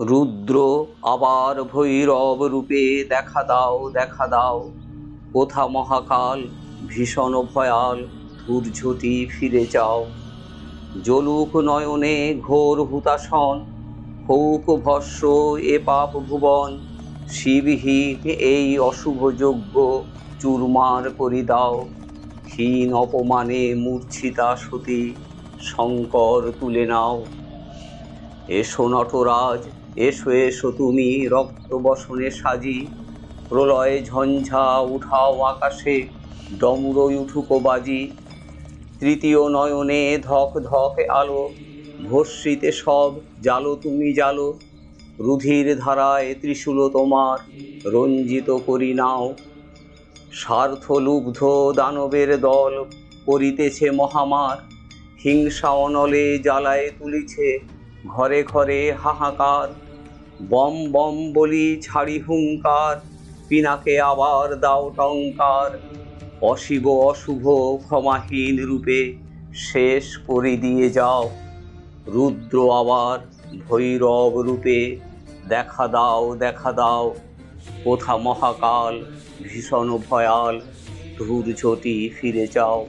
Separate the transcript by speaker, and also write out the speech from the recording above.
Speaker 1: রুদ্র আবার ভৈরব রূপে দেখা দাও দেখা দাও। কোথা মহাকাল, ভীষণ ভয়াল ধূর্ঝটি ফিরে যাও। জলুক নয়নে ঘোর হুতাসন হৌক ভস্য এ পাপ ভুবন। শিবহীন এই অশুভ যজ্ঞ চুরমার করি দাও। হীন অপমানে মূর্ছিতা সতী, শঙ্কর তুলে নাও। এসো নটরাজ, এসো এসো তুমি, রক্ত বসনে সাজি, প্রলয়ে ঝঞ্ঝা উঠাও আকাশে ডমরই উঠুকো বাজি, তৃতীয় নয়নে ধক ধক আলো ভস্মিতে সব জালো তুমি জালো, রুধির ধারায় ত্রিশূল তোমার, রঞ্জিত করি নাও। স্বার্থলুব্ধ দানবের দল করিতেছে মহামার, হিংসা অনলে জ্বালায় তুলিছে ঘরে ঘরে হাহাকার। বম বম বলি ছাড়ি হুঙ্কার, পিনাকে আবার দাও টঙ্কার। অশিব অশুভ ক্ষমাহীন রূপে শেষ করে দিয়ে যাও। রুদ্র আবার ভৈরব রূপে দেখা দাও দেখা দাও। কোথা মহাকাল, ভীষণ ভয়াল, ধূর্ঝটি ফিরে যাও।